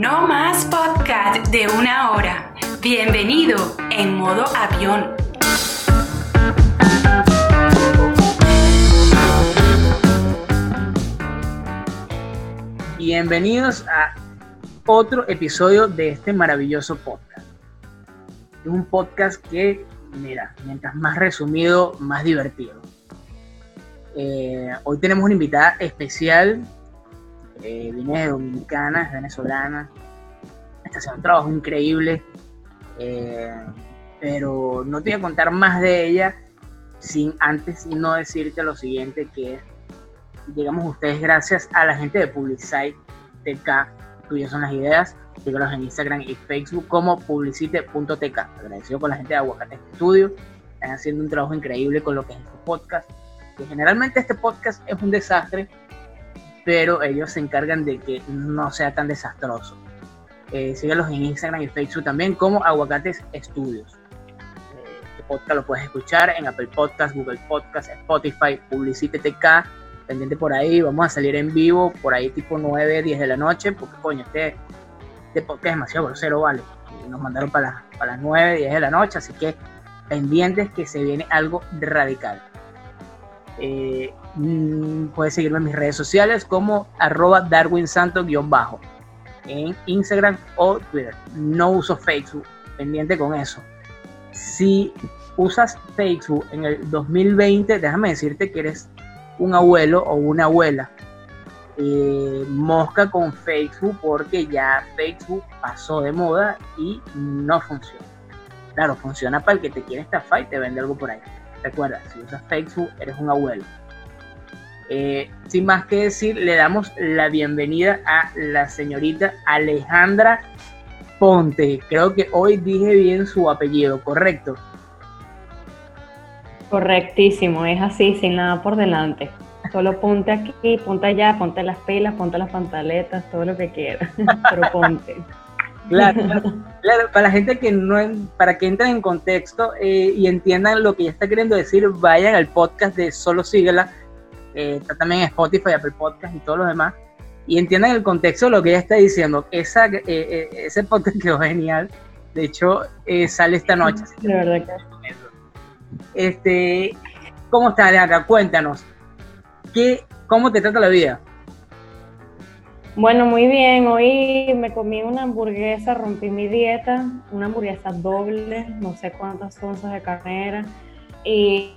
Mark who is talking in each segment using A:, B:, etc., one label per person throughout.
A: No más podcast de una hora. Bienvenido en modo avión.
B: Bienvenidos a otro episodio de este maravilloso podcast. Es un podcast que, mira, mientras más resumido, más divertido. Eh, hoy tenemos una invitada especial eh, viene de Dominicana, es venezolana, está haciendo un trabajo increíble, eh, pero no te voy a contar más de ella sin antes no decirte lo siguiente que llegamos ustedes gracias a la gente de Publicite TK, tuyas son las ideas, síguelos en Instagram y Facebook como publicite.tk, agradecido con la gente de Aguacate Studio, están haciendo un trabajo increíble con lo que es este podcast, que generalmente este podcast es un desastre, pero ellos se encargan de que no sea tan desastroso. Eh, en Instagram y Facebook también como Aguacates Estudios. Eh, este podcast lo puedes escuchar en Apple Podcast, Google Podcast, Spotify, Publicite TK, pendiente por ahí, vamos a salir en vivo por ahí tipo 9, 10 de la noche, porque coño, este, este podcast es demasiado grosero, vale. Nos mandaron para, para las 9, 10 de la noche, así que pendientes que se viene algo radical. Eh, mm, puedes seguirme en mis redes sociales como arroba darwinsanto-bajo en Instagram o Twitter. No uso Facebook, pendiente con eso. Si usas Facebook en el 2020, déjame decirte que eres un abuelo o una abuela. Eh, mosca con Facebook porque ya Facebook pasó de moda y no funciona. Claro, funciona para el que te quiere estafar y te vende algo por ahí. Recuerda, si usas Facebook, eres un abuelo. Eh, sin más que decir, le damos la bienvenida a la señorita Alejandra Ponte. Creo que hoy dije bien su apellido, ¿correcto?
C: Correctísimo, es así, sin nada por delante. Solo ponte aquí, ponte allá, ponte las pilas, ponte las pantaletas, todo lo que quieras, pero ponte.
B: Claro, claro, para la gente que no, para que entren en contexto eh, y entiendan lo que ella está queriendo decir, vayan al podcast de Solo Síguela, eh, está también en Spotify, Apple Podcast y todos los demás, y entiendan el contexto de lo que ella está diciendo. Esa, eh, ese podcast quedó genial, de hecho sale esta noche.
C: De verdad que...
B: Este, ¿Cómo estás, Alejandra? Cuéntanos, ¿qué, ¿cómo te trata la vida?
C: Bueno, muy bien. Hoy me comí una hamburguesa, rompí mi dieta, una hamburguesa doble, no sé cuántas onzas de carne Y,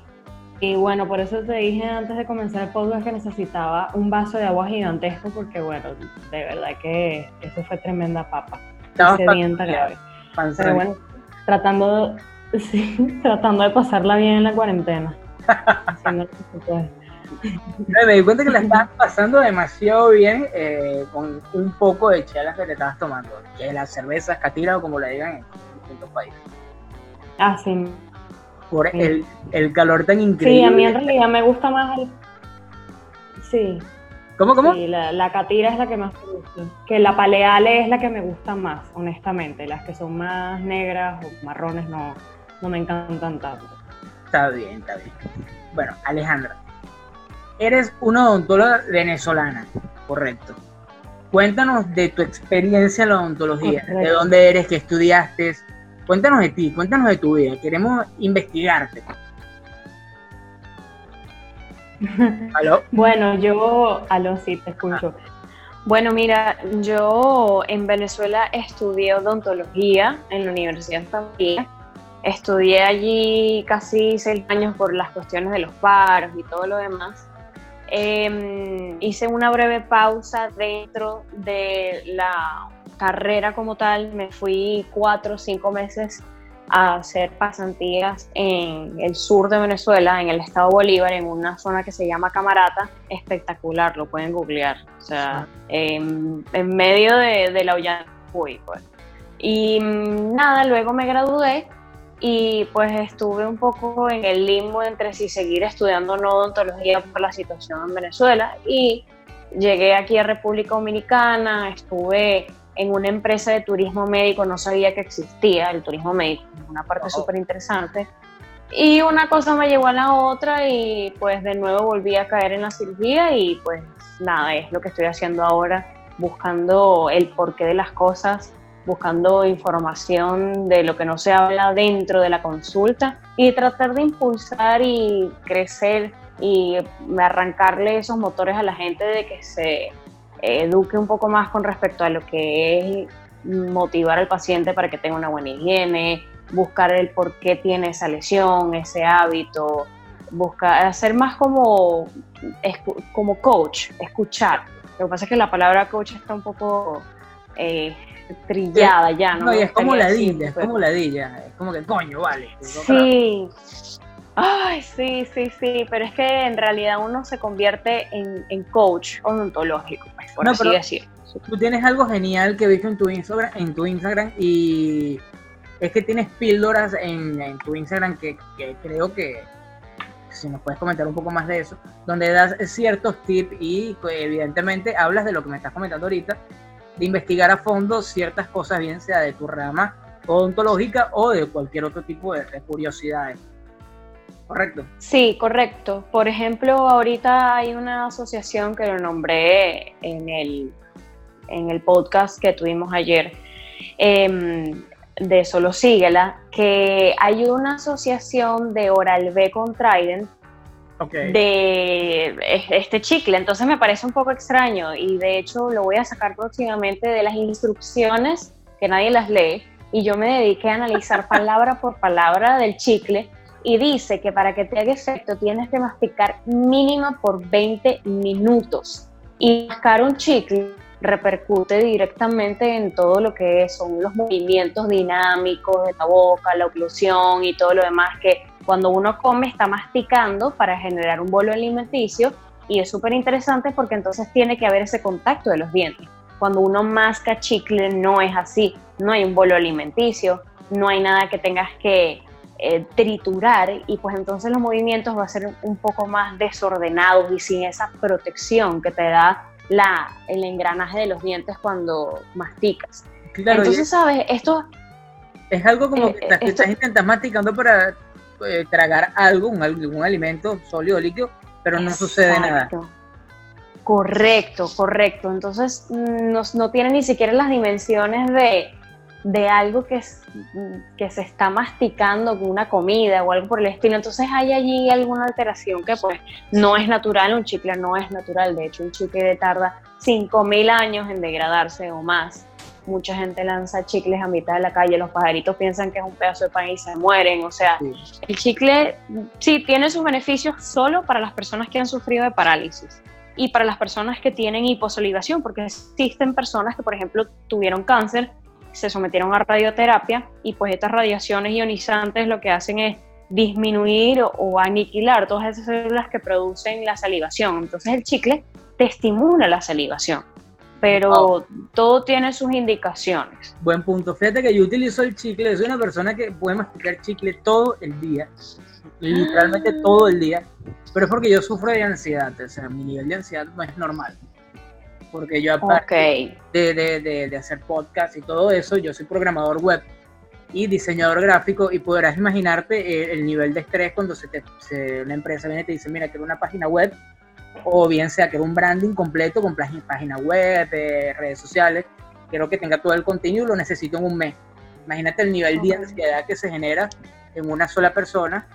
C: y, bueno, por eso te dije antes de comenzar el podcast que necesitaba un vaso de agua gigantesco porque bueno, de verdad que eso fue tremenda papa. Sedienta grave. Pero bueno, tratando, sí, tratando de pasarla bien en la cuarentena. haciendo lo que se puede
B: me di cuenta que la estabas pasando demasiado bien eh, con un poco de chelas que te estabas tomando, que es la cerveza catira o como la digan en distintos países.
C: Ah, sí.
B: Por El, el, calor tan increíble.
C: Sí, a mí en realidad me gusta más el... Sí.
B: ¿Cómo, cómo?
C: Sí, la, la, catira es la que más me gusta. Que la paleale es la que me gusta más, honestamente. Las que son más negras o marrones no, no me encantan tanto.
B: Está bien, está bien. Bueno, Alejandra, eres una odontóloga venezolana, correcto. Cuéntanos de tu experiencia en la odontología, de dónde eres, qué estudiaste. Cuéntanos de ti, cuéntanos de tu vida. Queremos investigarte.
C: ¿Aló? Bueno, yo, aló, sí, te escucho. Bueno, mira, yo en Venezuela estudié odontología en la Universidad de Estudié allí casi seis años por las cuestiones de los paros y todo lo demás. Em, hice una breve pausa dentro de la carrera como tal, me fui cuatro o cinco meses a hacer pasantías en el sur de Venezuela, en el estado Bolívar, en una zona que se llama Camarata, espectacular, lo pueden googlear, o sea, en, medio de, de la Ollancuy, pues. Y mm, nada, luego me gradué y pues estuve un poco en el limbo entre si seguir estudiando no odontología por la situación en Venezuela y llegué aquí a República Dominicana, estuve en una empresa de turismo médico, no sabía que existía el turismo médico, una parte súper interesante. Y una cosa me llevó a la otra y pues de nuevo volví a caer en la cirugía y pues nada, es lo que estoy haciendo ahora buscando el porqué de las cosas, buscando información de lo que no se habla dentro de la consulta y tratar de impulsar y crecer y arrancarle esos motores a la gente de que se eduque un poco más con respecto a lo que es motivar al paciente para que tenga una buena higiene, buscar el por qué tiene esa lesión, ese hábito, buscar hacer más como, como coach, escuchar. Lo que pasa es que la palabra coach está un poco eh, trillada ya, ¿no?
B: No, y es como ladilla, es como ladilla, es como que coño, vale.
C: Sí. Ay, sí, sí, sí, pero es que en realidad uno se convierte en, coach odontológico, pues, por así decirlo.
B: Tú tienes algo genial que he visto en tu Instagram, en tu Instagram y es que tienes píldoras en, tu Instagram que, creo que, si nos puedes comentar un poco más de eso, donde das ciertos tips y pues, evidentemente hablas de lo que me estás comentando ahorita, de investigar a fondo ciertas cosas, bien sea de tu rama odontológica o de cualquier otro tipo de, curiosidades. ¿Correcto?
C: Sí, correcto. Por ejemplo, ahorita hay una asociación que lo nombré en el, en el podcast que tuvimos ayer. Eh, de Solo Síguela, que hay una asociación de Oral B con Trident de este chicle, entonces me parece un poco extraño y de hecho lo voy a sacar próximamente de las instrucciones que nadie las lee y yo me dediqué a analizar palabra por palabra del chicle y dice que para que te haga efecto tienes que masticar mínima por 20 minutos y mascar un chicle repercute directamente en todo lo que son los movimientos dinámicos de la boca, la oclusión y todo lo demás que cuando uno come está masticando para generar un bolo alimenticio y es súper interesante porque entonces tiene que haber ese contacto de los dientes. Cuando uno masca chicle no es así, no hay un bolo alimenticio, no hay nada que tengas que eh, triturar y pues entonces los movimientos van a ser un poco más desordenados y sin esa protección que te da la, el engranaje de los dientes cuando masticas. Entonces, ¿sabes? Esto...
B: Es algo como eh, que estás, intentando masticando para eh, tragar algo, un, algún alimento sólido o líquido, pero no sucede nada.
C: Correcto, correcto. Entonces mm, no, no tiene ni siquiera las dimensiones de, de algo que, que se está masticando con una comida o algo por el estilo. Entonces hay allí alguna alteración que pues no es natural, un chicle no es natural, de hecho un chicle tarda 5.000 años en degradarse o más. Mucha gente lanza chicles a mitad de la calle, los pajaritos piensan que es un pedazo de pan y se mueren. O sea, el chicle sí tiene sus beneficios solo para las personas que han sufrido de parálisis y para las personas que tienen hiposolivación, porque existen personas que, por ejemplo, tuvieron cáncer se sometieron a radioterapia y pues estas radiaciones ionizantes lo que hacen es disminuir o, aniquilar todas esas células que producen la salivación. Entonces el chicle te estimula la salivación, pero todo tiene sus indicaciones.
B: Buen punto. Fíjate que yo utilizo el chicle, soy una persona que puede masticar chicle todo el día, literalmente ah. todo el día, pero es porque yo sufro de ansiedad, o sea, mi nivel de ansiedad no es normal porque yo aparte de, hacer podcast y todo eso, yo soy programador web y diseñador gráfico y podrás imaginarte el, nivel de estrés cuando se te, una empresa viene y te dice, mira, quiero una página web, o bien sea que un branding completo con página web, eh, redes sociales, quiero que tenga todo el contenido y lo necesito en un mes. Imagínate el nivel de ansiedad que se genera en una sola persona.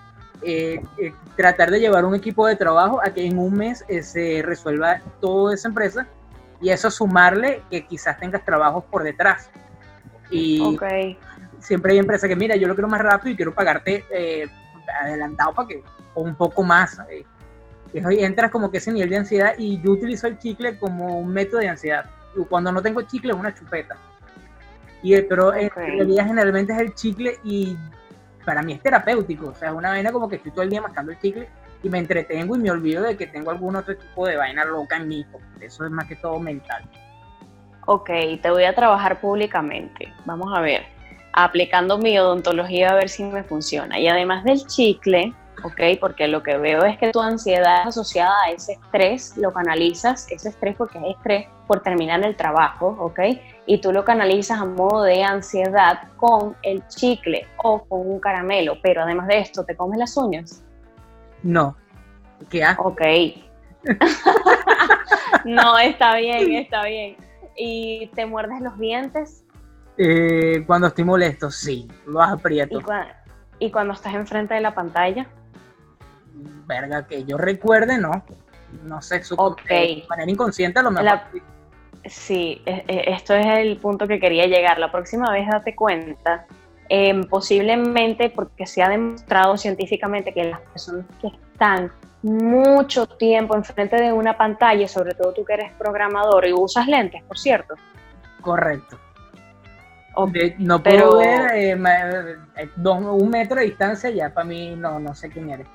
B: Eh, eh, tratar de llevar un equipo de trabajo a que en un mes se resuelva toda esa empresa y eso sumarle que quizás tengas trabajos por detrás. Y siempre hay empresas que, mira, yo lo quiero más rápido y quiero pagarte eh, adelantado para que, o un poco más. Eh. Y entras como que ese nivel de ansiedad y yo utilizo el chicle como un método de ansiedad. Cuando no tengo chicle es una chupeta. Y, pero en realidad generalmente es el chicle y para mí es terapéutico. O sea, es una vaina como que estoy todo el día mascando el chicle y me entretengo y me olvido de que tengo algún otro tipo de vaina loca en mí. Eso es más que todo mental.
C: Ok, te voy a trabajar públicamente. Vamos a ver, aplicando mi odontología a ver si me funciona. Y además del chicle, ok, porque lo que veo es que tu ansiedad asociada a ese estrés, lo canalizas, ese estrés porque es estrés por terminar el trabajo, ok, y tú lo canalizas a modo de ansiedad con el chicle o con un caramelo, pero además de esto, ¿te comes las uñas?
B: No. ¿Qué haces?
C: Ok. no, está bien, está bien. y te muerdes los dientes.
B: Eh, cuando estoy molesto, sí, lo aprieto.
C: ¿Y, cuando estás enfrente de la pantalla?
B: Verga, que yo recuerde, no. No sé, su
C: okay.
B: de manera inconsciente a lo mejor.
C: Sí, e, e, esto es el punto que quería llegar. La próxima vez date cuenta, em, posiblemente porque se ha demostrado científicamente que las personas que están mucho tiempo enfrente de una pantalla, sobre todo tú que eres programador y usas lentes, por cierto.
B: Correcto. no puedo ver eh, eh, un metro de distancia ya, para mí no, no sé quién eres.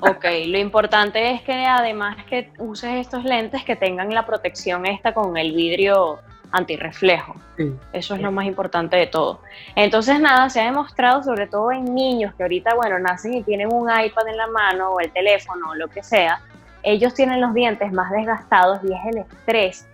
C: Ok, lo importante es que además que uses estos lentes que tengan la protección esta con el vidrio antirreflejo. Eso es lo más importante de todo. Entonces, nada, se ha demostrado, sobre todo en niños que ahorita, bueno, nacen y tienen un iPad en la mano o el teléfono o lo que sea, ellos tienen los dientes más desgastados y es el estrés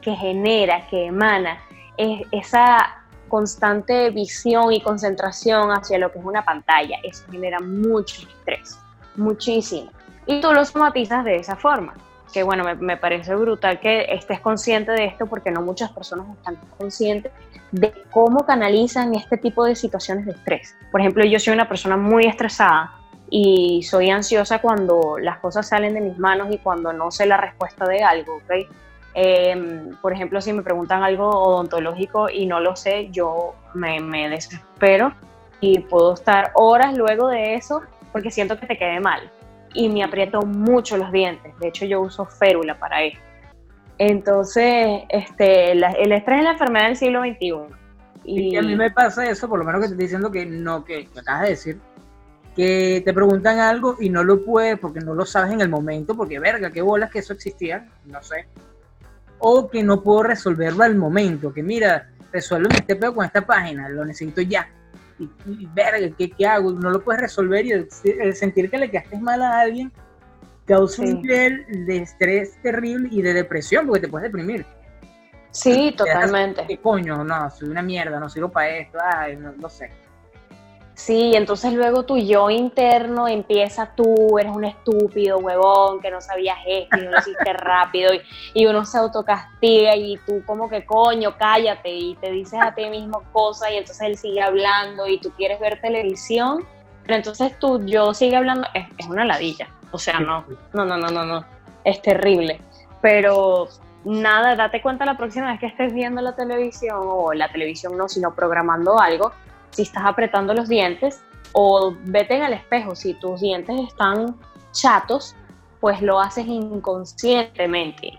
C: que genera, que emana es esa constante visión y concentración hacia lo que es una pantalla. Eso genera mucho estrés, muchísimo. Y tú lo somatizas de esa forma que bueno, me, parece brutal que estés consciente de esto porque no muchas personas están conscientes de cómo canalizan este tipo de situaciones de estrés. Por ejemplo, yo soy una persona muy estresada y soy ansiosa cuando las cosas salen de mis manos y cuando no sé la respuesta de algo, ¿ok? Em, por ejemplo, si me preguntan algo odontológico y no lo sé, yo me, me desespero y puedo estar horas luego de eso porque siento que te quede mal y me aprieto mucho los dientes. De hecho, yo uso férula para esto. Entonces, este, el estrés es la enfermedad del siglo XXI.
B: Y, a mí me pasa eso, por lo menos que te estoy diciendo que no, que, que acabas de decir, que te preguntan algo y no lo puedes porque no lo sabes en el momento, porque verga, qué bolas que eso existía, no sé. O que no puedo resolverlo al momento, que mira, resuelve este pedo con esta página, lo necesito ya y, verga, ¿qué, hago? No lo puedes resolver y el, sentir que le quedaste mal a alguien causa un nivel de estrés terrible y de depresión porque te puedes deprimir.
C: Sí, totalmente.
B: ¿Qué coño? No, soy una mierda, no sirvo para esto, ay, no sé.
C: Sí, entonces luego tu yo interno empieza tú, eres un estúpido, huevón, que no sabías esto y no lo hiciste rápido y, uno se autocastiga y tú como que coño, cállate y te dices a ti mismo cosas y entonces él sigue hablando y tú quieres ver televisión, pero entonces tú yo sigue hablando, es, es una ladilla, o sea, no, no, no, no, no, no, es terrible, pero nada, date cuenta la próxima vez que estés viendo la televisión o la televisión no, sino programando algo si estás apretando los dientes o vete en el espejo, si tus dientes están chatos, pues lo haces inconscientemente.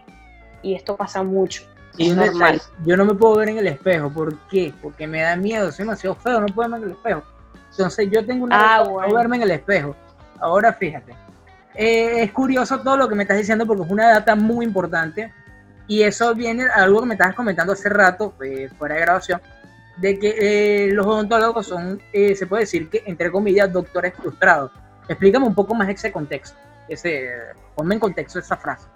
C: Y esto pasa mucho.
B: Y normal. Yo no me puedo ver en el espejo. ¿Por qué? Porque me da miedo. Soy demasiado feo. No puedo verme en el espejo. Entonces yo tengo una ah, verme en el espejo. Ahora fíjate. Eh, es curioso todo lo que me estás diciendo porque es una data muy importante. Y eso viene a algo que me estabas comentando hace rato, eh, fuera de grabación, de que eh, los odontólogos son, eh, se puede decir que, entre comillas, doctores frustrados. Explícame un poco más ese contexto, ese, ponme en contexto esa frase.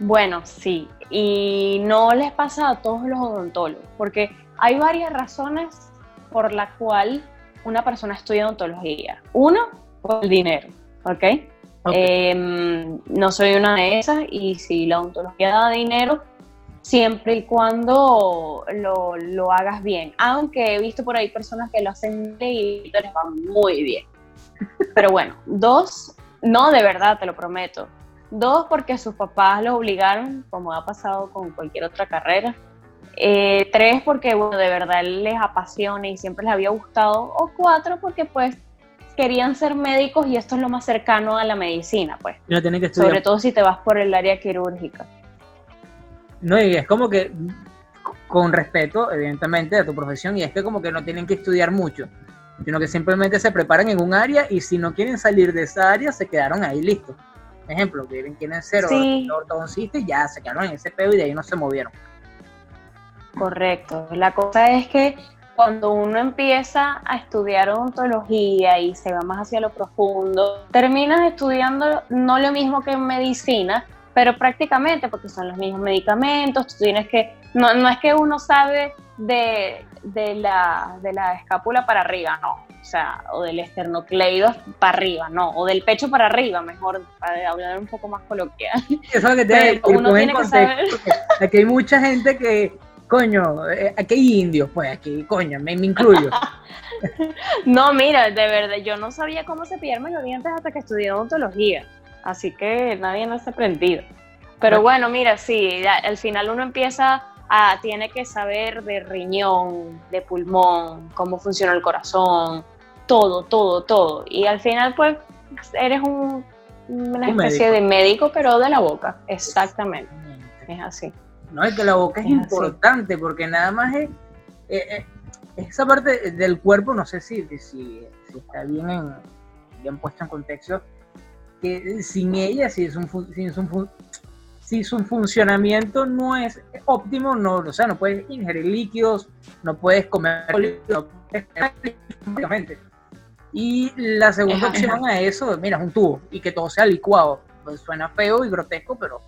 C: Bueno, sí, y no les pasa a todos los odontólogos, porque hay varias razones por la cual una persona estudia odontología. Uno, por el dinero, ¿ok? Em, no soy una de esas y si la odontología da dinero, siempre y cuando lo, hagas bien. Aunque he visto por ahí personas que lo hacen y les va muy bien. Pero bueno, dos, no de verdad, te lo prometo. Dos, porque sus papás lo obligaron, como ha pasado con cualquier otra carrera. Eh, tres, porque bueno, de verdad les apasiona y siempre les había gustado. O cuatro, porque pues querían ser médicos y esto es lo más cercano a la medicina, pues. Sobre todo si te vas por el área quirúrgica.
B: No, y es como que, con respeto, evidentemente, a tu profesión, y es que como que no tienen que estudiar mucho, sino que simplemente se preparan en un área y si no quieren salir de esa área, se quedaron ahí listos. Ejemplo, quieren, quieren ser sí. ortodoncistas y ya se quedaron en ese pedo y de ahí no se movieron.
C: Correcto. La cosa es que cuando uno empieza a estudiar odontología y se va más hacia lo profundo, terminas estudiando no lo mismo que en medicina, pero prácticamente porque son los mismos medicamentos, tú tienes que, no, no es que uno sabe de de la, de la escápula para arriba, no. O sea, o del esternocleido para arriba, no. O del pecho para arriba, mejor, para hablar un poco más coloquial.
B: Eso es que te uno tiene que saber. Aquí hay mucha gente que, coño, eh, aquí hay indios, pues aquí, coño, me, me incluyo.
C: no, mira, de verdad, yo no sabía cómo cepillarme los dientes hasta que estudié odontología. Así que nadie nos ha aprendido. Pero bueno, mira, sí, al final uno empieza a, tiene que saber de riñón, de pulmón, cómo funciona el corazón, todo, todo, todo. Y al final, pues, eres un, una especie de médico, pero de la boca. Exactamente. Es así.
B: No, es que la boca es, importante porque nada más es, eh, eh, esa parte del cuerpo, no sé si, si, está bien, bien puesto en contexto, que sin ella, si es un, si es un, si su funcionamiento no es óptimo, no, o sea, no puedes ingerir líquidos, no puedes comer no puedes Y la segunda opción a eso, mira, es un tubo y que todo sea licuado. Pues suena feo y grotesco, pero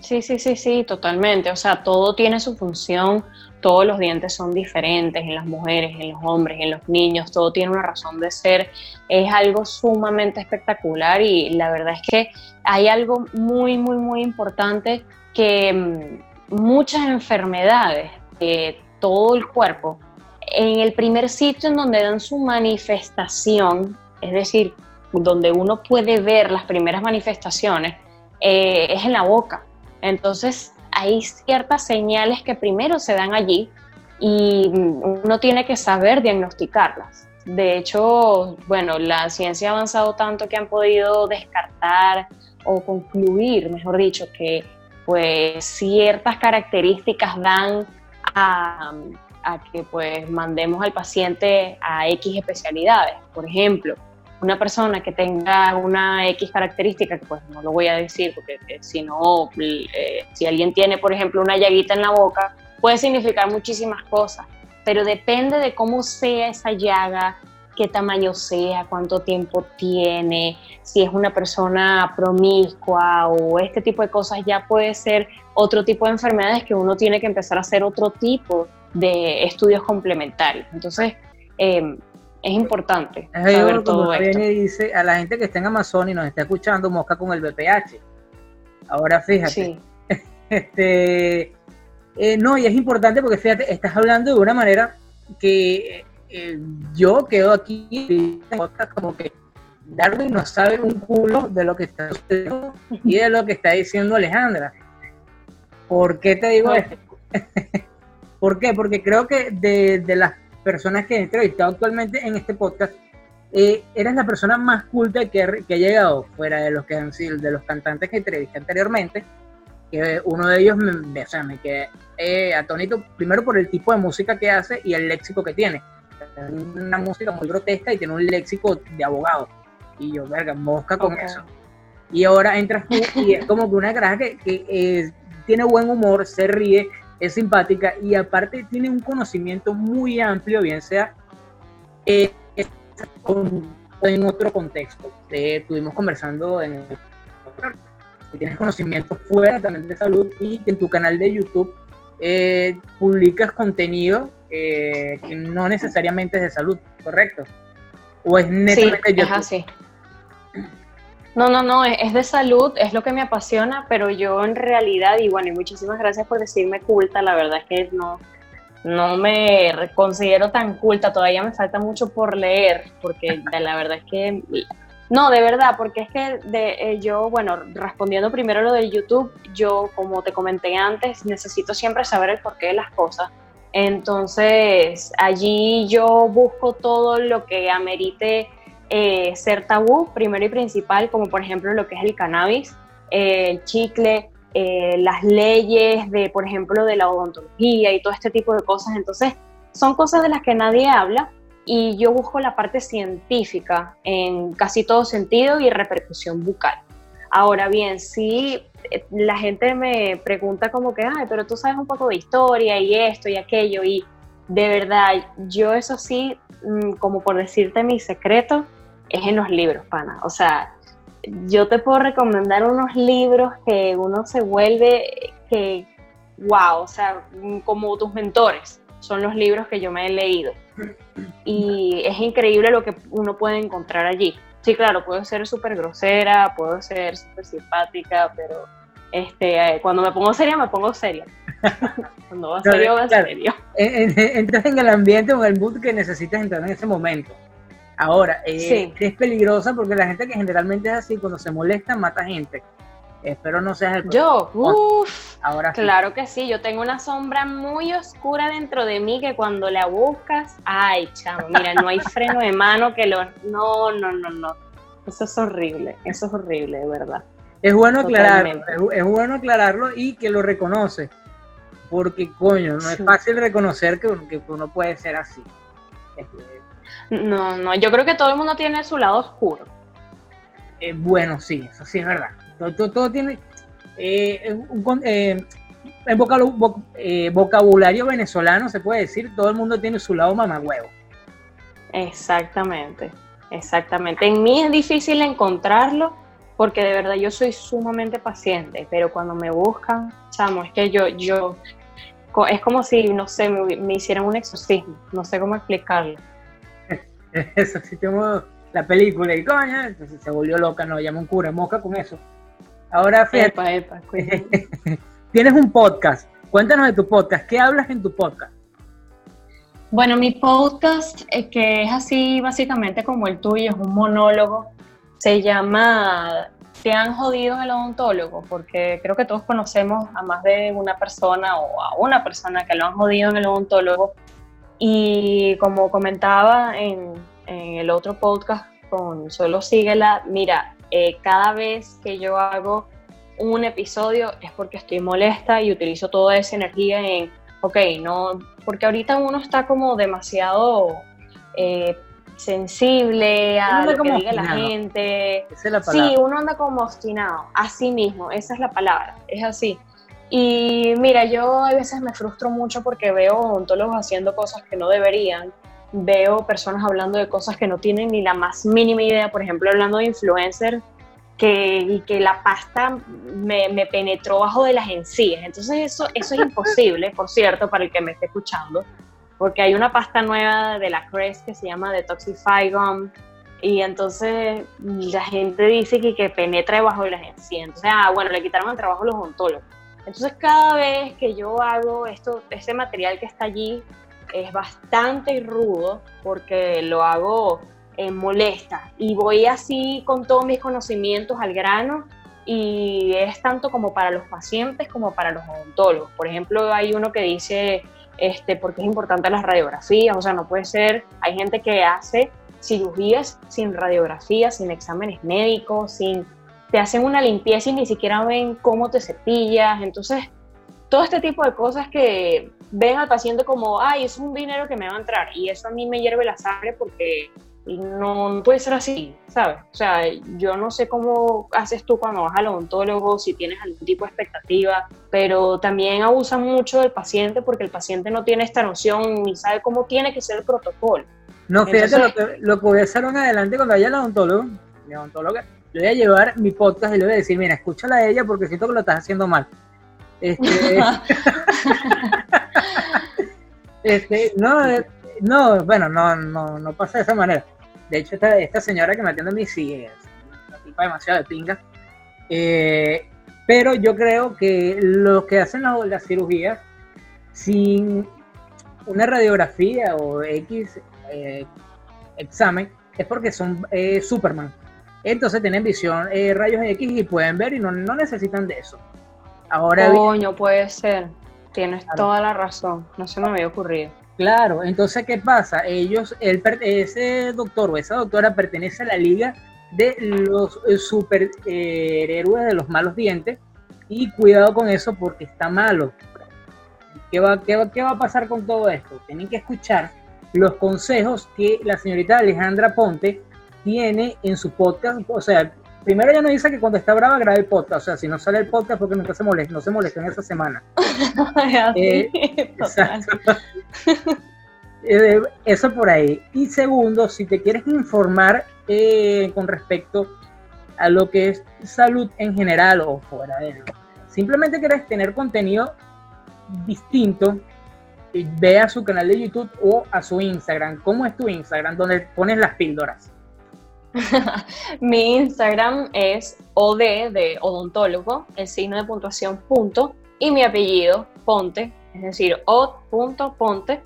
C: Sí, sí, sí, sí, totalmente. O sea, todo tiene su función, todos los dientes son diferentes en las mujeres, en los hombres, en los niños, todo tiene una razón de ser. Es algo sumamente espectacular y la verdad es que hay algo muy, muy, muy importante que mm, muchas enfermedades de todo el cuerpo, en el primer sitio en donde dan su manifestación, es decir, donde uno puede ver las primeras manifestaciones, eh, es en la boca entonces, hay ciertas señales que primero se dan allí y uno tiene que saber diagnosticarlas. De hecho, bueno, la ciencia ha avanzado tanto que han podido descartar o concluir, mejor dicho, que pues ciertas características dan a, a que pues mandemos al paciente a X especialidades. Por ejemplo, una persona que tenga una X característica, que pues no lo voy a decir, porque eh, si no, eh, si alguien tiene, por ejemplo, una llaguita en la boca, puede significar muchísimas cosas, pero depende de cómo sea esa llaga, qué tamaño sea, cuánto tiempo tiene, si es una persona promiscua o este tipo de cosas, ya puede ser otro tipo de enfermedades que uno tiene que empezar a hacer otro tipo de estudios complementarios. Entonces, eh, es importante saber todo esto.
B: Viene y dice a la gente que está en Amazon y nos está escuchando, mosca con el BPH. Ahora fíjate. Este, eh, no, y es importante porque fíjate, estás hablando de una manera que eh, yo quedo aquí como que Darwin no sabe un culo de lo que está sucediendo y de lo que está diciendo Alejandra. ¿Por qué te digo esto? ¿Por qué? Porque creo que de, de las personas que he entrevistado actualmente en este podcast, eh, eres la persona más culta que, que ha llegado, fuera de los que han sido, de los cantantes que entrevisté anteriormente, que uno de ellos me, o sea, me quedé eh, atónito primero por el tipo de música que hace y el léxico que tiene. Una música muy grotesca y tiene un léxico de abogado. Y yo, verga, mosca con eso. Y ahora entras tú y es como que una graja que, que eh, tiene buen humor, se ríe, es simpática y aparte tiene un conocimiento muy amplio, bien sea eh, en otro contexto. Eh, estuvimos conversando en tienes conocimiento fuera también de salud y en tu canal de YouTube eh, publicas contenido que no necesariamente es de salud, ¿correcto? ¿O es netamente
C: sí, no, no, no, es, de salud, es lo que me apasiona, pero yo en realidad, y bueno, y muchísimas gracias por decirme culta, la verdad es que no, no me considero tan culta, todavía me falta mucho por leer, porque la verdad es que, no, de verdad, porque es que de, eh, yo, bueno, respondiendo primero lo del YouTube, yo, como te comenté antes, necesito siempre saber el porqué de las cosas. Entonces, allí yo busco todo lo que amerite eh, ser tabú, primero y principal, como por ejemplo lo que es el cannabis, el chicle, eh, las leyes de, por ejemplo, de la odontología y todo este tipo de cosas. Entonces, son cosas de las que nadie habla y yo busco la parte científica en casi todo sentido y repercusión bucal. Ahora bien, si eh, la gente me pregunta como que, ay, pero tú sabes un poco de historia y esto y aquello, y de verdad, yo eso sí, mm, como por decirte mi secreto, es en los libros, pana. O sea, yo te puedo recomendar unos libros que uno se vuelve, que wow, o sea, como tus mentores, son los libros que yo me he leído. Y es increíble lo que uno puede encontrar allí. Sí, claro, puedo ser súper grosera, puedo ser súper simpática, pero este, cuando me pongo seria, me pongo seria. cuando va serio, va serio.
B: Entras en el ambiente o en el mood que necesitas entrar en ese momento. Ahora, eh, es peligrosa porque la gente que generalmente es así, cuando se molesta, mata gente. Espero no seas el
C: Yo, uff, ahora claro que sí, yo tengo una sombra muy oscura dentro de mí que cuando la buscas, ay, chamo, mira, no hay freno de mano que lo... No, no, no, no. Eso es horrible, eso es horrible, de verdad.
B: Es bueno aclararlo, es, bueno aclararlo y que lo reconoce, porque coño, no es fácil reconocer que, que uno puede ser así.
C: No, no, yo creo que todo el mundo tiene su lado oscuro.
B: Eh, bueno, sí, eso sí es verdad. Todo, tiene eh, un, eh, vocabulario venezolano, se puede decir, todo el mundo tiene su lado mamagüevo.
C: Exactamente, exactamente. En mí es difícil encontrarlo porque de verdad yo soy sumamente paciente, pero cuando me buscan, chamo, es que yo, yo, es como si, no sé, me hicieran un exorcismo, no sé cómo explicarlo.
B: Eso, tengo la película y coña, entonces se volvió loca, no, llama un cura, moca con eso. Ahora, fíjate, tienes un podcast. Cuéntanos de tu podcast. ¿Qué hablas en tu podcast?
C: Bueno, mi podcast, eh, que es así básicamente como el tuyo, es un monólogo, se llama ¿Te han jodido el odontólogo? Porque creo que todos conocemos a más de una persona o a una persona que lo han jodido en el odontólogo. Y como comentaba en, en el otro podcast con Solo Síguela, mira, eh, cada vez que yo hago un episodio es porque estoy molesta y utilizo toda esa energía en, ok, no, porque ahorita uno está como demasiado eh, sensible a lo que diga la gente. sí, uno anda como obstinado, así mismo, esa es la palabra, es así. Y mira, yo a veces me frustro mucho porque veo odontólogos haciendo cosas que no deberían veo personas hablando de cosas que no tienen ni la más mínima idea, por ejemplo, hablando de influencers, que, y que la pasta me, me, penetró bajo de las encías. Entonces eso, eso es imposible, por cierto, para el que me esté escuchando, porque hay una pasta nueva de la Crest que se llama Detoxify Gum, y entonces la gente dice que, que penetra debajo de las encías. Entonces, ah, bueno, le quitaron el trabajo a los odontólogos. Entonces cada vez que yo hago esto, este material que está allí, es bastante rudo porque lo hago en molesta. Y voy así con todos mis conocimientos al grano y es tanto como para los pacientes como para los odontólogos. Por ejemplo, hay uno que dice, este, porque es importante las radiografías, o sea, no puede ser, hay gente que hace cirugías sin radiografías, sin exámenes médicos, sin, te hacen una limpieza y ni siquiera ven cómo te cepillas, entonces todo este tipo de cosas que ven al paciente como, ay, es un dinero que me va a entrar y eso a mí me hierve la sangre porque no, puede ser así, ¿sabes? O sea, yo no sé cómo haces tú cuando vas al odontólogo, si tienes algún tipo de expectativa, pero también abusan mucho del paciente porque el paciente no tiene esta noción ni sabe cómo tiene que ser el protocolo.
B: No, fíjate, lo, que, lo que voy a hacer adelante cuando vaya al odontólogo, mi odontóloga, le voy a llevar mi podcast y le voy a decir, mira, escúchala a ella porque siento que lo estás haciendo mal. Este, este, no, no, bueno, no, no, no pasa de esa manera. De hecho, esta, esta señora que me atiende a mí sí es una tipa demasiado de pinga. Eh, pero yo creo que los que hacen las, cirugías sin una radiografía o X eh, examen es porque son eh, Superman. Entonces tienen visión rayos X y pueden ver y no, no necesitan de eso.
C: Ahora Coño, puede ser. Tienes toda la razón. No se me había ocurrido.
B: Claro, entonces, ¿qué pasa? Ellos, el, ese doctor o esa doctora pertenece a la liga de los eh, superhéroes de los malos dientes y cuidado con eso porque está malo. ¿Qué va, qué, ¿Qué va a pasar con todo esto? Tienen que escuchar los consejos que la señorita Alejandra Ponte tiene en su podcast, o sea, primero ella nos dice que cuando está brava graba el podcast, o sea, si no sale el podcast porque nunca se molesta, no se molesta en esa semana. eh, eh, eso por ahí. Y segundo, si te quieres informar eh, con respecto a lo que es salud en general o fuera de él, simplemente quieres tener contenido distinto ve a su canal de YouTube o a su Instagram. ¿Cómo es tu Instagram? Donde pones las píldoras.
C: Mi Instagram es OD de odontólogo, el signo de puntuación punto, y mi apellido Ponte, es decir, od.ponte.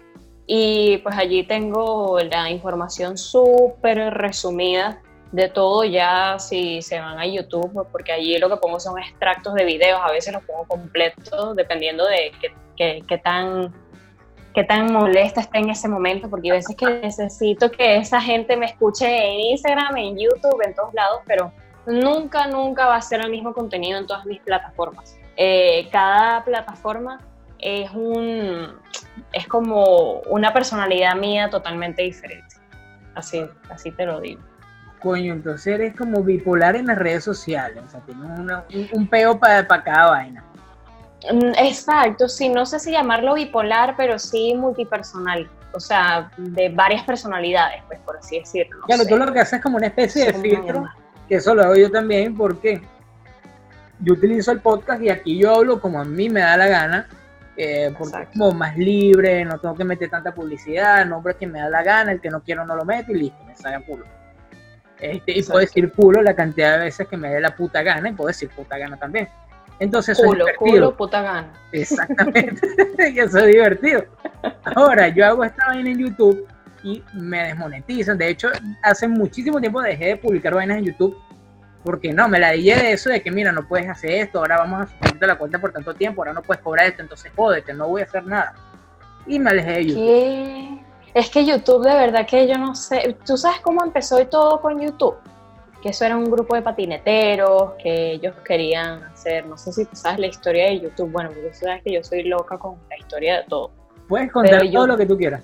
C: Y pues allí tengo la información súper resumida de todo ya si se van a YouTube, porque allí lo que pongo son extractos de videos, a veces los pongo completos, dependiendo de qué, tan qué tan molesta está en ese momento, porque a veces que necesito que esa gente me escuche en Instagram, en YouTube, en todos lados, pero nunca, nunca va a ser el mismo contenido en todas mis plataformas. Eh, cada plataforma es un es como una personalidad mía totalmente diferente. Así, así te lo digo.
B: Coño, entonces eres como bipolar en las redes sociales, o sea, tienes un, peo para cada vaina.
C: Mm, exacto, sí, no sé si llamarlo bipolar, pero sí multipersonal, o sea, de varias personalidades, pues por así decirlo.
B: claro, tú lo que haces es como una especie de filtro, que eso lo hago yo también, porque yo utilizo el podcast y aquí yo hablo como a mí me da la gana, eh, porque es como más libre, no tengo que meter tanta publicidad, nombre que me da la gana, el que no quiero no lo meto y listo, me sale culo. Este, y puedo decir culo la cantidad de veces que me dé la puta gana y puedo decir puta gana también. Entonces
C: culo, es divertido. Culo, puta gana.
B: Exactamente, y eso es divertido. Ahora, yo hago esta vaina en YouTube y me desmonetizan. De hecho, hace muchísimo tiempo dejé de publicar vainas en YouTube porque no, me la dije de eso de que mira, no puedes hacer esto, ahora vamos a suspenderte la cuenta por tanto tiempo, ahora no puedes cobrar esto, entonces jódete, no voy a hacer nada. Y me alejé de YouTube.
C: ¿Qué? Es que YouTube, de verdad que yo no sé. ¿Tú sabes cómo empezó y todo con YouTube? Que eso era un grupo de patineteros que ellos querían hacer. No sé si tú sabes la historia de YouTube. Bueno, porque tú sabes que yo soy loca con la historia de todo.
B: Puedes contar todo lo que tú quieras.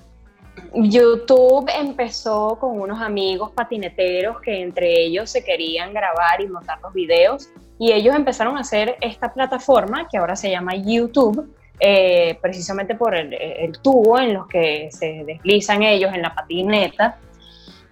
C: YouTube empezó con unos amigos patineteros que entre ellos se querían grabar y montar los videos y ellos empezaron a hacer esta plataforma que ahora se llama YouTube, eh, precisamente por el, tubo en los que se deslizan ellos en la patineta.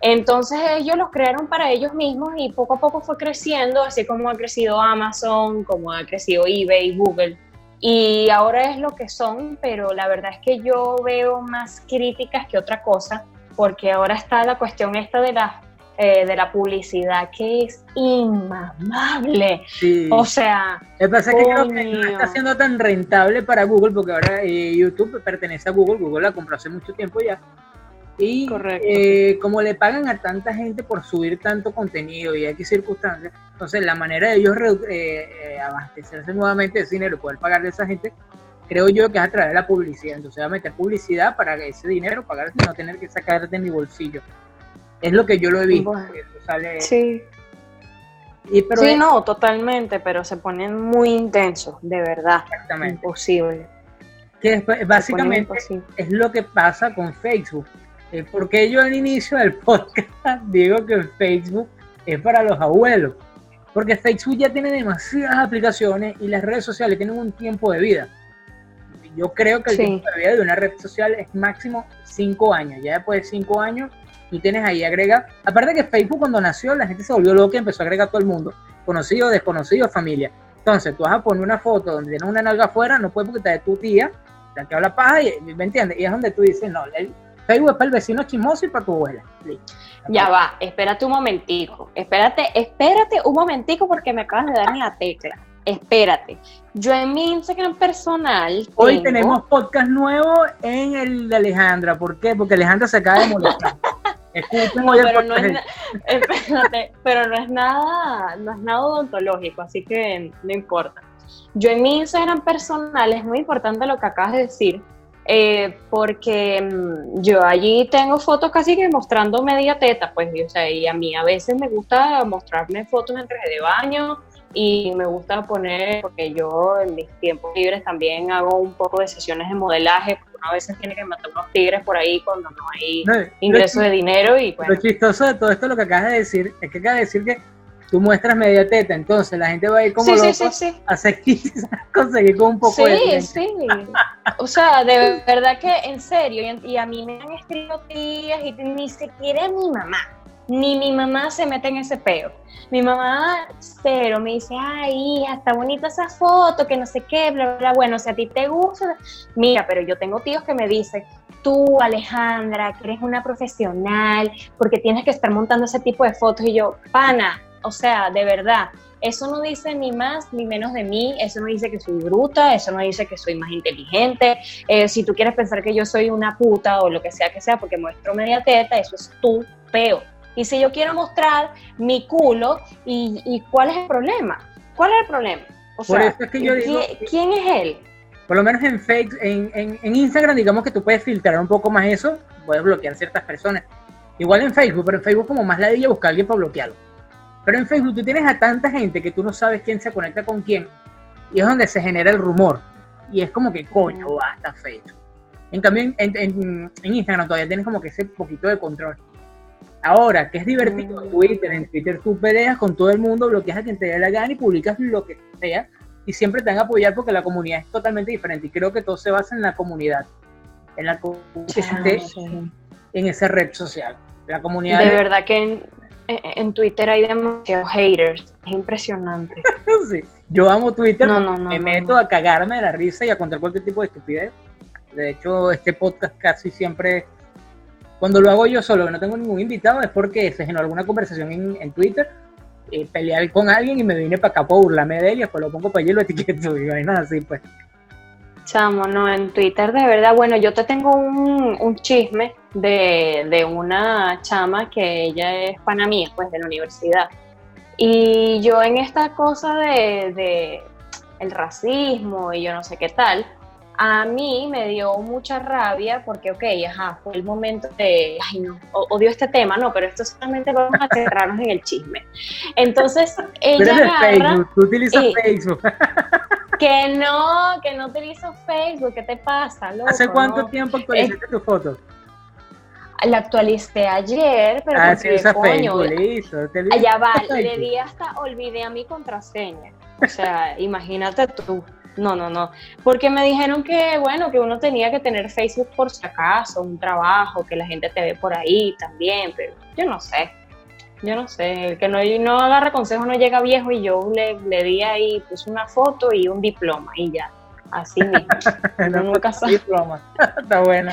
C: Entonces ellos los crearon para ellos mismos y poco a poco fue creciendo, así como ha crecido Amazon, como ha crecido eBay, Google. Y ahora es lo que son, pero la verdad es que yo veo más críticas que otra cosa, porque ahora está la cuestión esta de la, eh, de la publicidad que es inmamable. O sea...
B: Lo que pasa es que creo que no está siendo tan rentable para Google, porque ahora eh, YouTube pertenece a Google, Google la compró hace mucho tiempo ya, y eh, como le pagan a tanta gente por subir tanto contenido y X circunstancias, entonces la manera de ellos eh, eh, abastecerse nuevamente de dinero y poder pagarle a esa gente, creo yo que es a través de la publicidad. Entonces va a meter publicidad para que ese dinero pagarse y no tener que sacar de mi bolsillo. Es lo que yo lo he visto.
C: Sí. Y, pero sí, no, totalmente, pero se ponen muy intensos, de verdad. Exactamente. Imposible.
B: Que básicamente es lo que pasa con Facebook. Eh, porque yo al inicio del podcast digo que Facebook es para los abuelos. Porque Facebook ya tiene demasiadas aplicaciones y las redes sociales tienen un tiempo de vida. Yo creo que el tiempo de vida de una red social es máximo 5 años. Ya después de 5 años, tú tienes ahí agrega. Aparte que Facebook cuando nació, la gente se volvió loca y empezó a agregar a todo el mundo. Conocido, desconocido, familia. Entonces, tú vas a poner una foto donde tienes una nalga afuera, no puedes porque está de tu tía, la que habla paja, y, ¿me entiendes? Y es donde tú dices, no, el, Facebook es para el vecino chismoso y para tu abuela.
C: Ya va, espérate un momentico. Espérate, espérate un momentico porque me acaban de dar en la tecla. Espérate. Yo en mi Instagram personal.
B: Hoy tenemos podcast nuevo en el de Alejandra. ¿Por qué? Porque Alejandra se acaba de molestar.
C: Escuchen hoy pero, no es espérate, pero no es nada, no es nada odontológico, así que no importa. Yo en mi Instagram personal es muy importante lo que acabas de decir, eh, porque mm, yo allí tengo fotos casi que mostrando media teta, pues, y, o sea, y a mí a veces me gusta mostrarme fotos en traje de baño y me gusta poner, porque yo en mis tiempos libres también hago un poco de sesiones de modelaje, porque uno a veces tiene que matar unos tigres por ahí cuando no hay ingresos de dinero y
B: Lo chistoso de todo esto lo que acabas de decir es que acabas de decir que tú muestras media teta, entonces la gente va a ir como sí, loco sí, a hacer conseguir con un poco
C: de Sí, sí. O sea, de verdad que en serio, y, a mí me han escrito tías y ni siquiera mi mamá, Ni mi mamá se mete en ese peo. Mi mamá, pero me dice, ay, hija, está bonita esa foto, que no sé qué, bla, bla, Bueno, si a ti te gusta, mira, pero yo tengo tíos que me dicen, tú, Alejandra, que eres una profesional, porque tienes que estar montando ese tipo de fotos. Y yo, pana, o sea, de verdad, eso no dice ni más ni menos de mí, eso no dice que soy bruta, eso no dice que soy más inteligente. Eh, si tú quieres pensar que yo soy una puta o lo que sea que sea porque muestro media teta, eso es tu peo. Y si yo quiero mostrar mi culo, ¿y, cuál es el problema? ¿Cuál es el problema? O sea, ¿quién, es él?
B: Por lo menos en, Facebook, en, en, Instagram, digamos que tú puedes filtrar un poco más eso, puedes bloquear ciertas personas. Igual en Facebook, pero en Facebook como más la de buscar a alguien para bloquearlo. Pero en Facebook tú tienes a tanta gente que tú no sabes quién se conecta con quién. Y es donde se genera el rumor. Y es como que, coño, basta Facebook. En cambio, en, Instagram todavía tienes como que ese poquito de control. Ahora, que es divertido, en Twitter, en Twitter tú peleas con todo el mundo, bloqueas a quien te dé la gana y publicas lo que sea. Y siempre te van a apoyar porque la comunidad es totalmente diferente. Y creo que todo se basa en la comunidad. En la comunidad en esa red social. La comunidad.
C: De verdad que en Twitter hay demasiados haters. Es impresionante.
B: sí. Yo amo Twitter. me meto a cagarme de la risa y a contar cualquier tipo de estupidez. De hecho, este podcast casi siempre, cuando lo hago yo solo, que no tengo ningún invitado, es porque se generó alguna conversación en, Twitter, eh, pelear con alguien y me vine para acá para burlarme de él y después lo pongo para allí y lo etiqueto y nada así, pues.
C: Chamo, no, en Twitter de verdad, bueno, yo te tengo un, chisme de, una chama que ella es pana mía, pues de la universidad. Y yo en esta cosa de, el racismo y yo no sé qué tal, a mí me dio mucha rabia porque, ok, ajá, fue el momento de, ay no, odio este tema, no, pero esto solamente vamos a cerrarnos en el chisme. Entonces, ella
B: agarra, tú utilizas Facebook.
C: Que no, que no utilizo Facebook, ¿qué te pasa?
B: ¿Hace cuánto tiempo actualizaste tu foto?
C: La actualicé ayer, pero
B: ah, sí, usa Facebook, listo.
C: Allá va, le di hasta, olvidé a mi contraseña. O sea, imagínate tú. No, no, no. Porque me dijeron que, bueno, que uno tenía que tener Facebook por si acaso, un trabajo, que la gente te ve por ahí también, pero yo no sé. Yo no sé, el que no, no agarra consejo no llega viejo y yo le, le di ahí pues una foto y un diploma y ya. Así mismo.
B: no, nunca diploma. Está buena.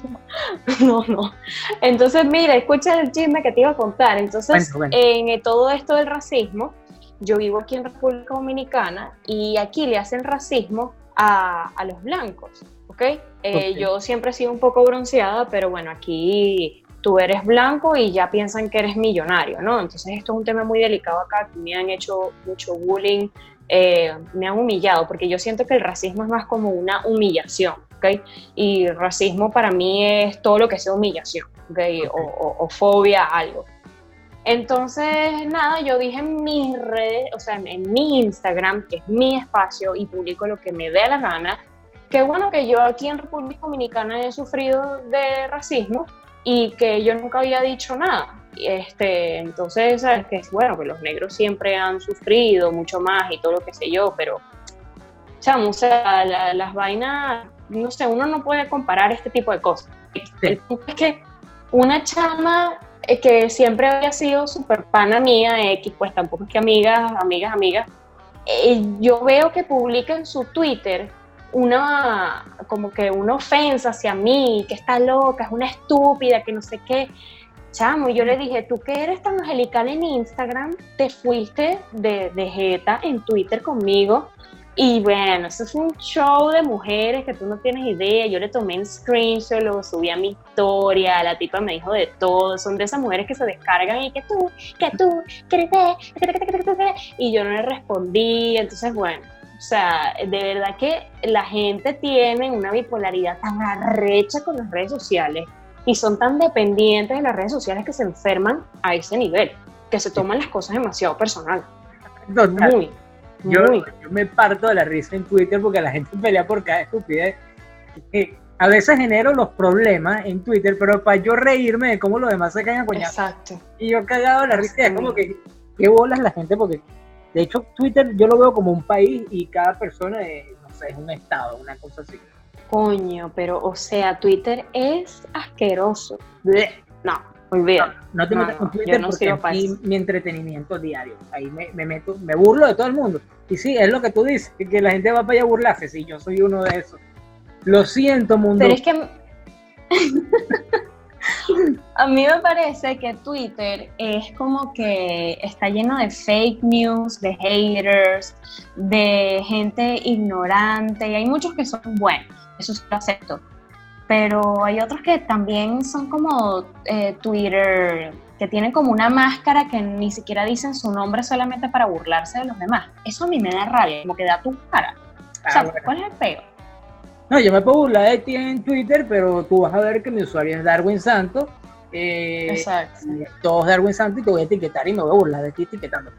C: no, no. Entonces, mira, escucha el chisme que te iba a contar. Entonces, en todo esto del racismo, yo vivo aquí en República Dominicana y aquí le hacen racismo a, a los blancos, ¿ok? Eh, yo siempre he sido un poco bronceada, pero bueno, aquí tú eres blanco y ya piensan que eres millonario, ¿no? Entonces esto es un tema muy delicado acá, me han hecho mucho bullying, eh, me han humillado, porque yo siento que el racismo es más como una humillación, ¿ok? Y racismo para mí es todo lo que sea humillación, ¿ok? O, fobia algo. Entonces, nada, yo dije en mis redes, o sea, en mi Instagram, que es mi espacio y publico lo que me dé la gana, que bueno que yo aquí en República Dominicana he sufrido de racismo, y que yo nunca había dicho nada. Este, entonces, sabes que bueno, que los negros siempre han sufrido mucho más y todo lo que sé yo, pero, chamo, o sea, las vainas, no sé, uno no puede comparar este tipo de cosas. El punto es que una chama eh, que siempre había sido súper pana mía, X, pues tampoco es que amigas, amigas, amigas, eh, yo veo que publica en su Twitter una, como que una ofensa hacia mí, que está loca, es una estúpida, que no sé qué. Chamo, y yo le dije, tú que eres tan angelical en Instagram, te fuiste de, de jeta en Twitter conmigo. Y bueno, eso es un show de mujeres que tú no tienes idea. Yo le tomé un screenshot, lo subí a mi historia, la tipa me dijo de todo. Son de esas mujeres que se descargan y que tú, que tú, que y yo no le respondí. Entonces, bueno, o sea, de verdad que la gente tiene una bipolaridad tan arrecha con las redes sociales y son tan dependientes de las redes sociales que se enferman a ese nivel, que se toman las cosas demasiado personal.
B: Muy, yo, yo me parto de la risa en Twitter porque la gente pelea por cada estupidez. a veces genero los problemas en Twitter, pero para yo reírme de cómo los demás se caen a
C: Exacto.
B: Y yo cagado la risa, es como que, qué bolas la gente, porque de hecho, Twitter yo lo veo como un país y cada persona es, no sé, es un estado, una cosa así.
C: Coño, pero o sea, Twitter es asqueroso. No, Olvídalo.
B: No, te metas con Twitter porque es mi, entretenimiento diario. Ahí me, me, meto, me burlo de todo el mundo. Y sí, es lo que tú dices, que la gente va para allá a burlarse. Sí, yo soy uno de esos. Lo siento, mundo.
C: Pero es que A mí me parece que Twitter es como que está lleno de fake news, de haters, de gente ignorante, y hay muchos que son buenos, eso sí lo acepto. Pero hay otros que también son como eh, Twitter, que tienen como una máscara que ni siquiera dicen su nombre solamente para burlarse de los demás. Eso a mí me da rabia, como que da tu cara. o sea, ah, ¿cuál es el peor?
B: No, yo me puedo burlar de ti en Twitter, pero tú vas a ver que mi usuario es Darwin Santos. Eh, Exacto. Todos Darwin Santos y te voy a etiquetar y me voy a burlar de ti etiquetando.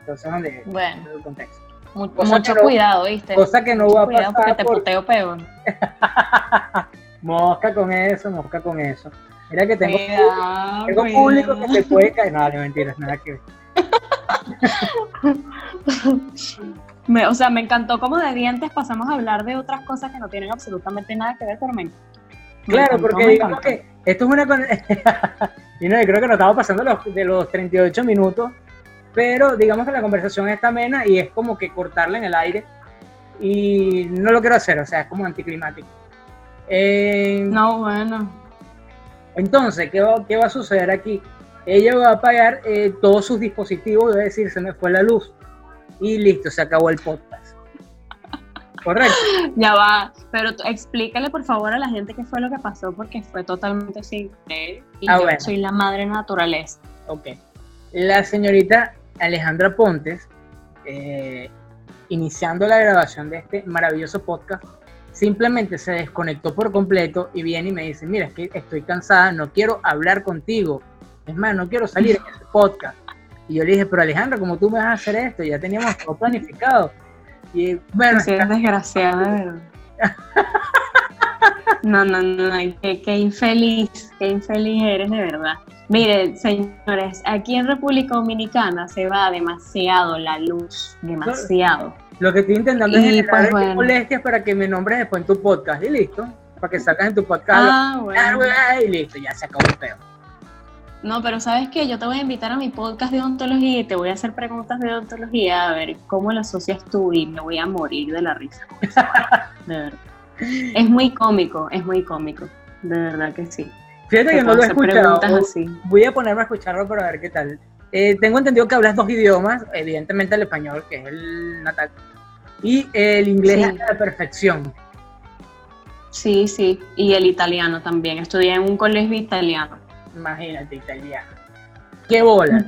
B: Entonces, ¿dónde?
C: Bueno. El contexto. mucho cuidado, ¿viste?
B: Cosa que no va a pasar.
C: porque te puteo peor.
B: mosca con eso, mosca con eso. Mira que tengo, tengo público que se puede caer. No, no, mentiras, nada que ver.
C: o sea, me encantó como de dientes pasamos a hablar de otras cosas que no tienen absolutamente nada que ver, pero me,
B: Claro, porque digamos que esto es una... y no, creo que nos estamos pasando los, de los 38 minutos, pero digamos que la conversación está amena y es como que cortarla en el aire y no lo quiero hacer, o sea, es como anticlimático.
C: no, bueno.
B: Entonces, ¿qué va, ¿qué va a suceder aquí? Ella va a apagar eh, todos sus dispositivos y va a decir, se me fue la luz y listo, se acabó el podcast. Correcto.
C: Ya va, pero explícale por favor a la gente qué fue lo que pasó porque fue totalmente sin y ah, yo soy la madre naturaleza.
B: Ok. La señorita Alejandra Pontes, eh, iniciando la grabación de este maravilloso podcast, simplemente se desconectó por completo y viene y me dice, mira, es que estoy cansada, no quiero hablar contigo. Es más, no quiero salir en este podcast. Y yo le dije, pero Alejandro, como tú me vas a hacer esto? Ya teníamos todo planificado. Y bueno.
C: Sí, es desgraciada, No, no, no, qué, qué, infeliz, qué infeliz eres de verdad. Mire, señores, aquí en República Dominicana se va demasiado la luz, demasiado.
B: Lo que estoy intentando es generar pues, molestias para que me nombres después en tu podcast y listo. Para que sacas en tu podcast. Ah, bueno. y listo, ya se acabó el peor.
C: No, pero sabes que yo te voy a invitar a mi podcast de odontología y te voy a hacer preguntas de odontología a ver cómo lo asocias tú y me voy a morir de la risa. de verdad. Es muy cómico, es muy cómico. De verdad que sí.
B: Fíjate que no lo he escuchado. Así. Voy a ponerme a escucharlo para ver qué tal. Eh, tengo entendido que hablas dos idiomas, evidentemente el español, que es el natal, y el inglés a la perfección.
C: Sí, sí, y el italiano también. Estudié en un colegio italiano
B: imagínate, italiano. ¿Qué bola?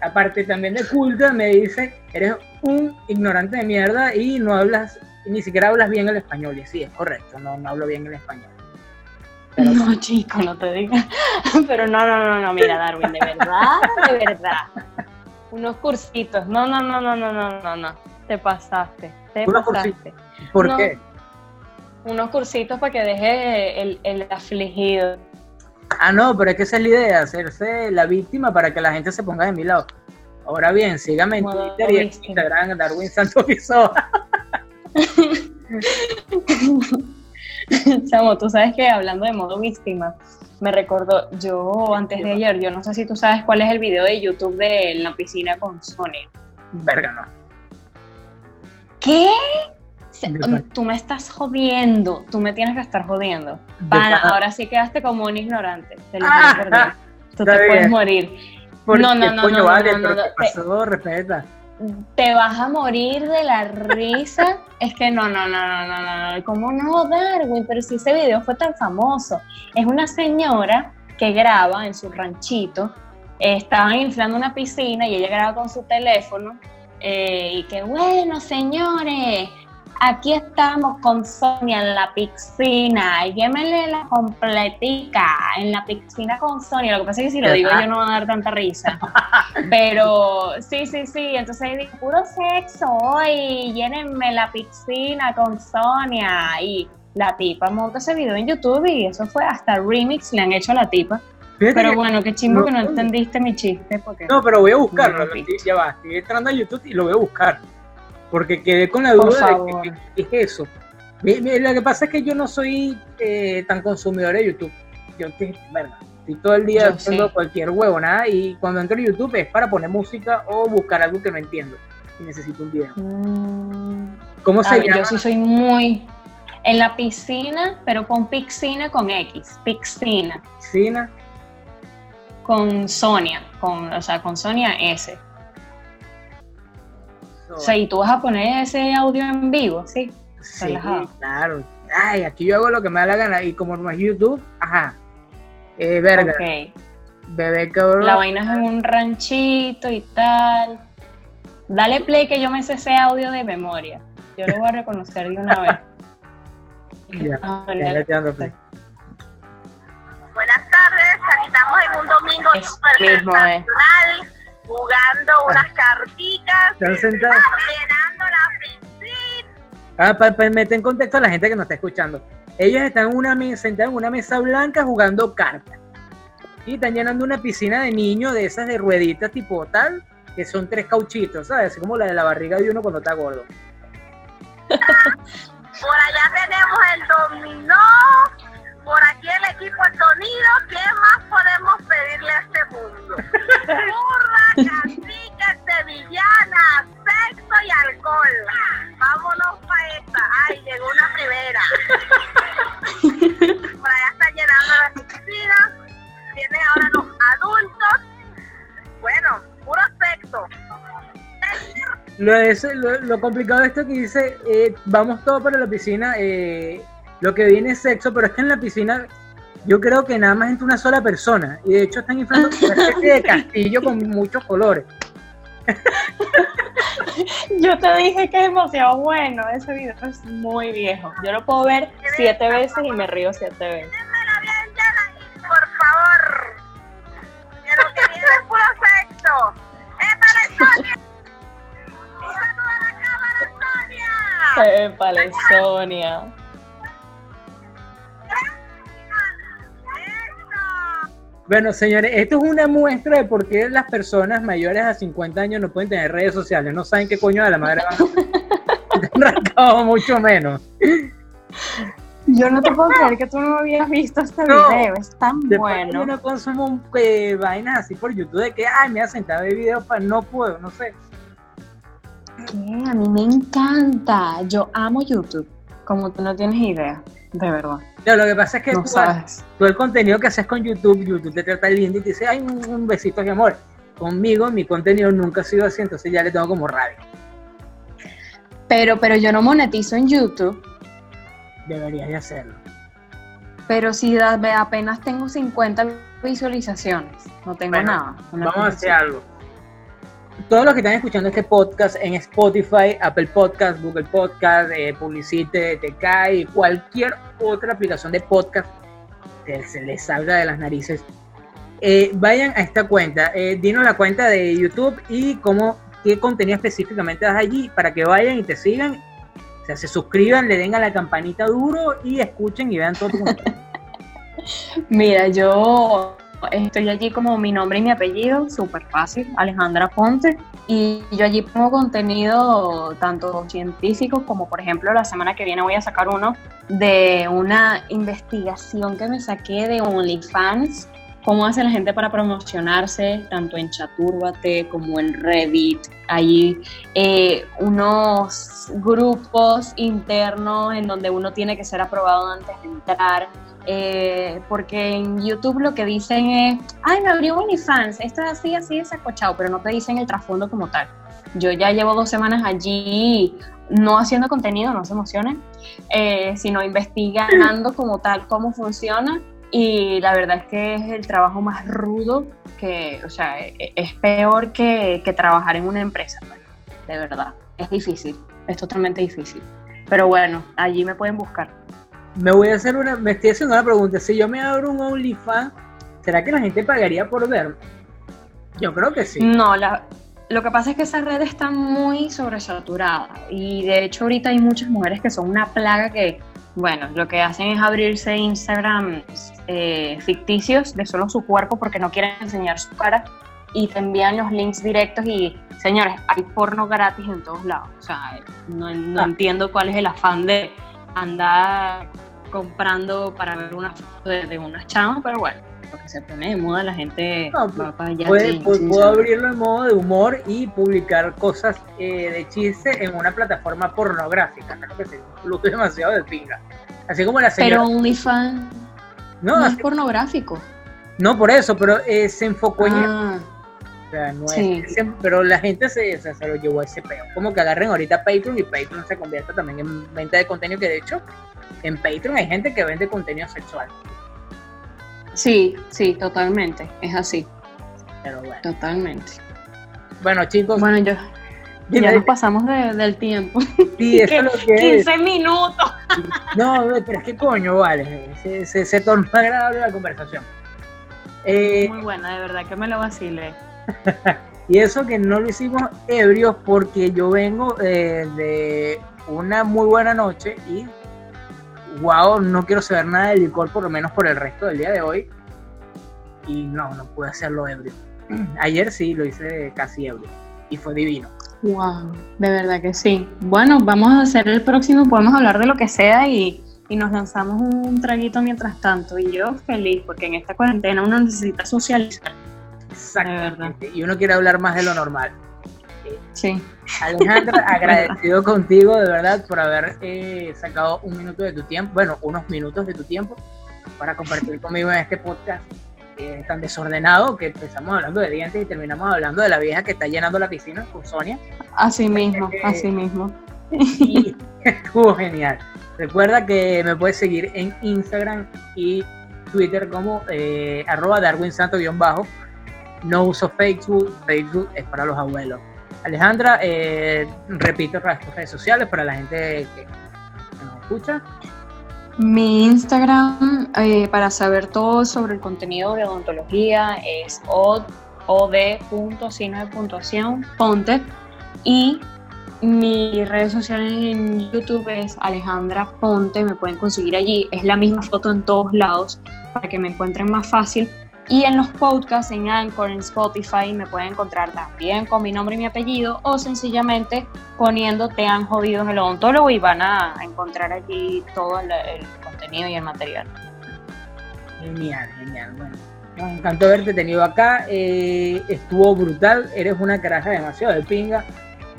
B: Aparte también de culta, me dice, eres un ignorante de mierda y no hablas, ni siquiera hablas bien el español. Y sí, es correcto, no, no hablo bien el español.
C: no, chico, no te digas. Pero no, no, no, no, mira, Darwin, de verdad, de verdad. Unos cursitos. No, no, no, no, no, no, no, no. Te pasaste. Te pasaste.
B: ¿Por qué?
C: Unos cursitos para que deje el, el afligido.
B: Ah, no, pero es que esa es la idea, hacerse la víctima para que la gente se ponga de mi lado. Ahora bien, sígame en Twitter y en Instagram, Darwin Santos
C: Chamo, tú sabes que hablando de modo víctima, me recordó, yo antes de ayer, yo no sé si tú sabes cuál es el video de YouTube de la piscina con Sony.
B: Verga, no.
C: ¿Qué? Tú me estás jodiendo, tú me tienes que estar jodiendo. Pana, ahora sí quedaste como un ignorante. Te lo ah, Tú te puedes morir.
B: No, no, no, no, no, vale, no, pasó? Respeta.
C: Te vas a morir de la risa. es que no, no, no, no, no, no. ¿Cómo no, Darwin? Pero si ese video fue tan famoso. Es una señora que graba en su ranchito. estaban inflando una piscina y ella graba con su teléfono. Eh, y que bueno, señores, aquí estamos con Sonia en la piscina, llémele la completica en la piscina con Sonia. Lo que pasa es que si lo digo yo no va a dar tanta risa. Pero sí, sí, sí. Entonces digo, puro sexo hoy, llénenme la piscina con Sonia. Y la tipa monta ese video en YouTube y eso fue hasta remix le han hecho a la tipa. pero bueno, qué chismo que no entendiste mi chiste. Porque
B: no, pero voy a buscarlo. ya va, estoy entrando a YouTube y lo voy a buscar porque quedé con la duda de qué es eso. Lo que pasa es que yo no soy eh, tan consumidor de YouTube. Yo, Estoy todo el día haciendo cualquier huevo, nada, y cuando entro en YouTube es para poner música o buscar algo que no entiendo y necesito un video. Mm.
C: ¿Cómo se llama? Yo sí soy muy en la piscina, pero con piscina con X, piscina.
B: Piscina.
C: Con Sonia, con, o sea, con Sonia S. O sea, y tú vas a poner ese audio en vivo, ¿sí?
B: Sí, claro. Ay, aquí yo hago lo que me da la gana y como no es YouTube, ajá. Eh, verga. Ok. Bebé cabrón.
C: La vaina es en un ranchito y tal. Dale play que yo me sé ese audio de memoria. Yo lo voy a reconocer de una vez.
D: ya, play. Buenas tardes, estamos en un domingo super eh. Jugando unas cartitas, llenando la piscina.
B: Ah, para, meter en contexto a la gente que nos está escuchando. Ellos están en una mesa, sentados en una mesa blanca jugando cartas. Y están llenando una piscina de niños de esas de rueditas tipo tal, que son tres cauchitos, ¿sabes? Así como la de la barriga de uno cuando está gordo.
D: Por allá tenemos el dominó, por aquí el equipo de sonido. ¿Qué más podemos pedirle a este mundo? Burra, cacique, sevillana, sexo y alcohol. Vámonos para esta. Ay, llegó una primera. Por allá está llenando la piscina. Tiene ahora los adultos. Bueno, puro sexo.
B: Lo, lo, complicado de esto que dice, eh, vamos todos para la piscina, eh, lo que viene es sexo, pero es que en la piscina yo creo que nada más entra una sola persona, y de hecho están inflando una especie de castillo con muchos colores.
C: Yo te dije que es demasiado bueno, ese video es muy viejo. Yo lo puedo ver siete veces y me río siete veces.
D: Por favor, que lo que viene es puro sexo. ¡Es para
C: Épale, Sonia.
B: Bueno, señores, esto es una muestra de por qué las personas mayores a 50 años no pueden tener redes sociales. No saben qué coño de la madre van mucho menos.
C: Yo no te puedo creer que tú no habías visto este video, es tan bueno.
B: Yo no consumo eh, vainas así por YouTube de que, ay, me ha sentado de video para no puedo, no sé.
C: A mí me encanta. Yo amo YouTube, como tú no tienes idea, de verdad.
B: No, lo que pasa es que tú, sabes. tú, el contenido que haces con YouTube, YouTube te trata lindo y te dice, ay, un, besito, mi amor. Conmigo mi contenido nunca ha sido así, entonces ya le tengo como rabia.
C: Pero, pero yo no monetizo en YouTube.
B: Deberías de hacerlo.
C: Pero si apenas tengo 50 visualizaciones, no tengo nada.
B: Vamos a hacer algo todos los que están escuchando este podcast en Spotify, Apple Podcast, Google Podcast, eh, Publicite, TK y cualquier otra aplicación de podcast que se les salga de las narices, eh, vayan a esta cuenta, eh, dinos la cuenta de YouTube y cómo, qué contenido específicamente das allí para que vayan y te sigan, o sea, se suscriban, le den a la campanita duro y escuchen y vean todo.
C: Mira, yo Estoy allí como mi nombre y mi apellido, súper fácil, Alejandra Ponte. Y yo allí pongo contenido tanto científico como, por ejemplo, la semana que viene voy a sacar uno de una investigación que me saqué de OnlyFans. Cómo hace la gente para promocionarse, tanto en Chaturbate como en Reddit. Hay eh, unos grupos internos en donde uno tiene que ser aprobado antes de entrar eh, porque en YouTube lo que dicen es, ay, me abrió OnlyFans, esto es así, así, desacochado, pero no te dicen el trasfondo como tal. Yo ya llevo dos semanas allí no haciendo contenido, no se emocionen, eh, sino investigando como tal cómo funciona y la verdad es que es el trabajo más rudo que, o sea, e, es peor que, que trabajar en una empresa, pues, de verdad, es difícil, es totalmente difícil. Pero bueno, allí me pueden buscar
B: me voy a hacer una, me estoy haciendo una pregunta. Si yo me abro un OnlyFans, ¿será que la gente pagaría por verme? Yo creo que sí.
C: No, lo que pasa es que esa red está muy sobresaturada y de hecho ahorita hay muchas mujeres que son una plaga que, bueno, lo que hacen es abrirse Instagram eh, ficticios de solo su cuerpo porque no quieren enseñar su cara y te envían los links directos y, señores, hay porno gratis en todos lados. O sea, no, no ah. entiendo cuál es el afán de andar comprando para ver una foto de, unas chamas, pero bueno. porque se pone de moda, la gente
B: va para allá. puedo abrirlo en modo de humor y publicar cosas eh, de chiste en una plataforma pornográfica, ¿no? que se demasiado de pinga. Así como la señora...
C: Pero OnlyFans no, no es pornográfico.
B: No, por eso, pero eh, se enfocó en... Ah. O sea, no es, pero la gente se, se, lo llevó a ese peo. Como que agarren ahorita Patreon y Patreon se convierta también en venta de contenido, que de hecho en Patreon hay gente que vende contenido sexual.
C: Sí, sí, totalmente, es así. Pero bueno. Totalmente.
B: Bueno, chicos.
C: Bueno, yo. ya nos pasamos del tiempo.
B: Sí, eso es lo que
C: 15 minutos.
B: No, pero es que coño, vale. Se, se, se tornó agradable la conversación.
C: Eh, Muy buena, de verdad que me lo vacile.
B: y eso que no lo hicimos ebrios porque yo vengo eh, de una muy buena noche y wow, no quiero saber nada de licor por lo menos por el resto del día de hoy. Y no, no pude hacerlo ebrio. Ayer sí lo hice casi ebrio y fue divino.
C: Wow, de verdad que sí. Bueno, vamos a hacer el próximo, podemos hablar de lo que sea y, y nos lanzamos un traguito mientras tanto. Y yo feliz, porque en esta cuarentena uno necesita socializar.
B: Exactamente. Y uno quiere hablar más de lo normal.
C: Sí.
B: Alejandra, agradecido contigo de verdad por haber eh, sacado un minuto de tu tiempo, bueno, unos minutos de tu tiempo para compartir conmigo en este podcast eh, tan desordenado que empezamos hablando de dientes y terminamos hablando de la vieja que está llenando la piscina con Sonia.
C: Así mismo, eh, así mismo.
B: Y estuvo genial. Recuerda que me puedes seguir en Instagram y Twitter como arroba Darwin Santo-bajo. No uso Facebook, Facebook es para los abuelos. Alejandra, eh, repito las redes sociales para la gente que, nos escucha.
C: Mi Instagram eh, para saber todo sobre el contenido de odontología es od.signo de puntuación ponte y mi redes sociales en YouTube es Alejandra Ponte, me pueden conseguir allí, es la misma foto en todos lados para que me encuentren más fácil y en los podcasts, en Anchor, en Spotify, me pueden encontrar también con mi nombre y mi apellido o sencillamente poniendo Te han jodido en el odontólogo y van a encontrar allí todo el, contenido y el material.
B: Genial, genial. Bueno, me encantó haberte tenido acá. Eh, estuvo brutal. Eres una caraja demasiado de pinga.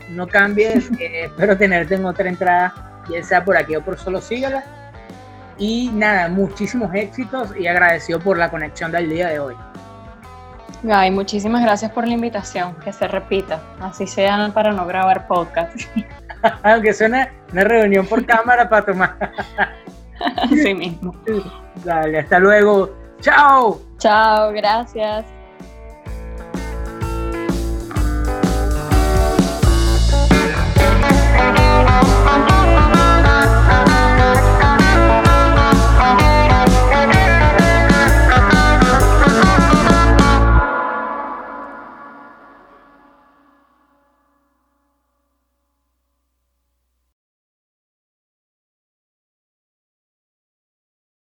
B: No cambies. Eh, espero tenerte en otra entrada, ya sea por aquí o por solo sígala y nada, muchísimos éxitos y agradecido por la conexión del día de hoy.
C: Ay, muchísimas gracias por la invitación, que se repita, así sea para no grabar podcast.
B: Aunque sea una, reunión por cámara para tomar.
C: Así mismo.
B: Dale, hasta luego. Chao.
C: Chao, gracias.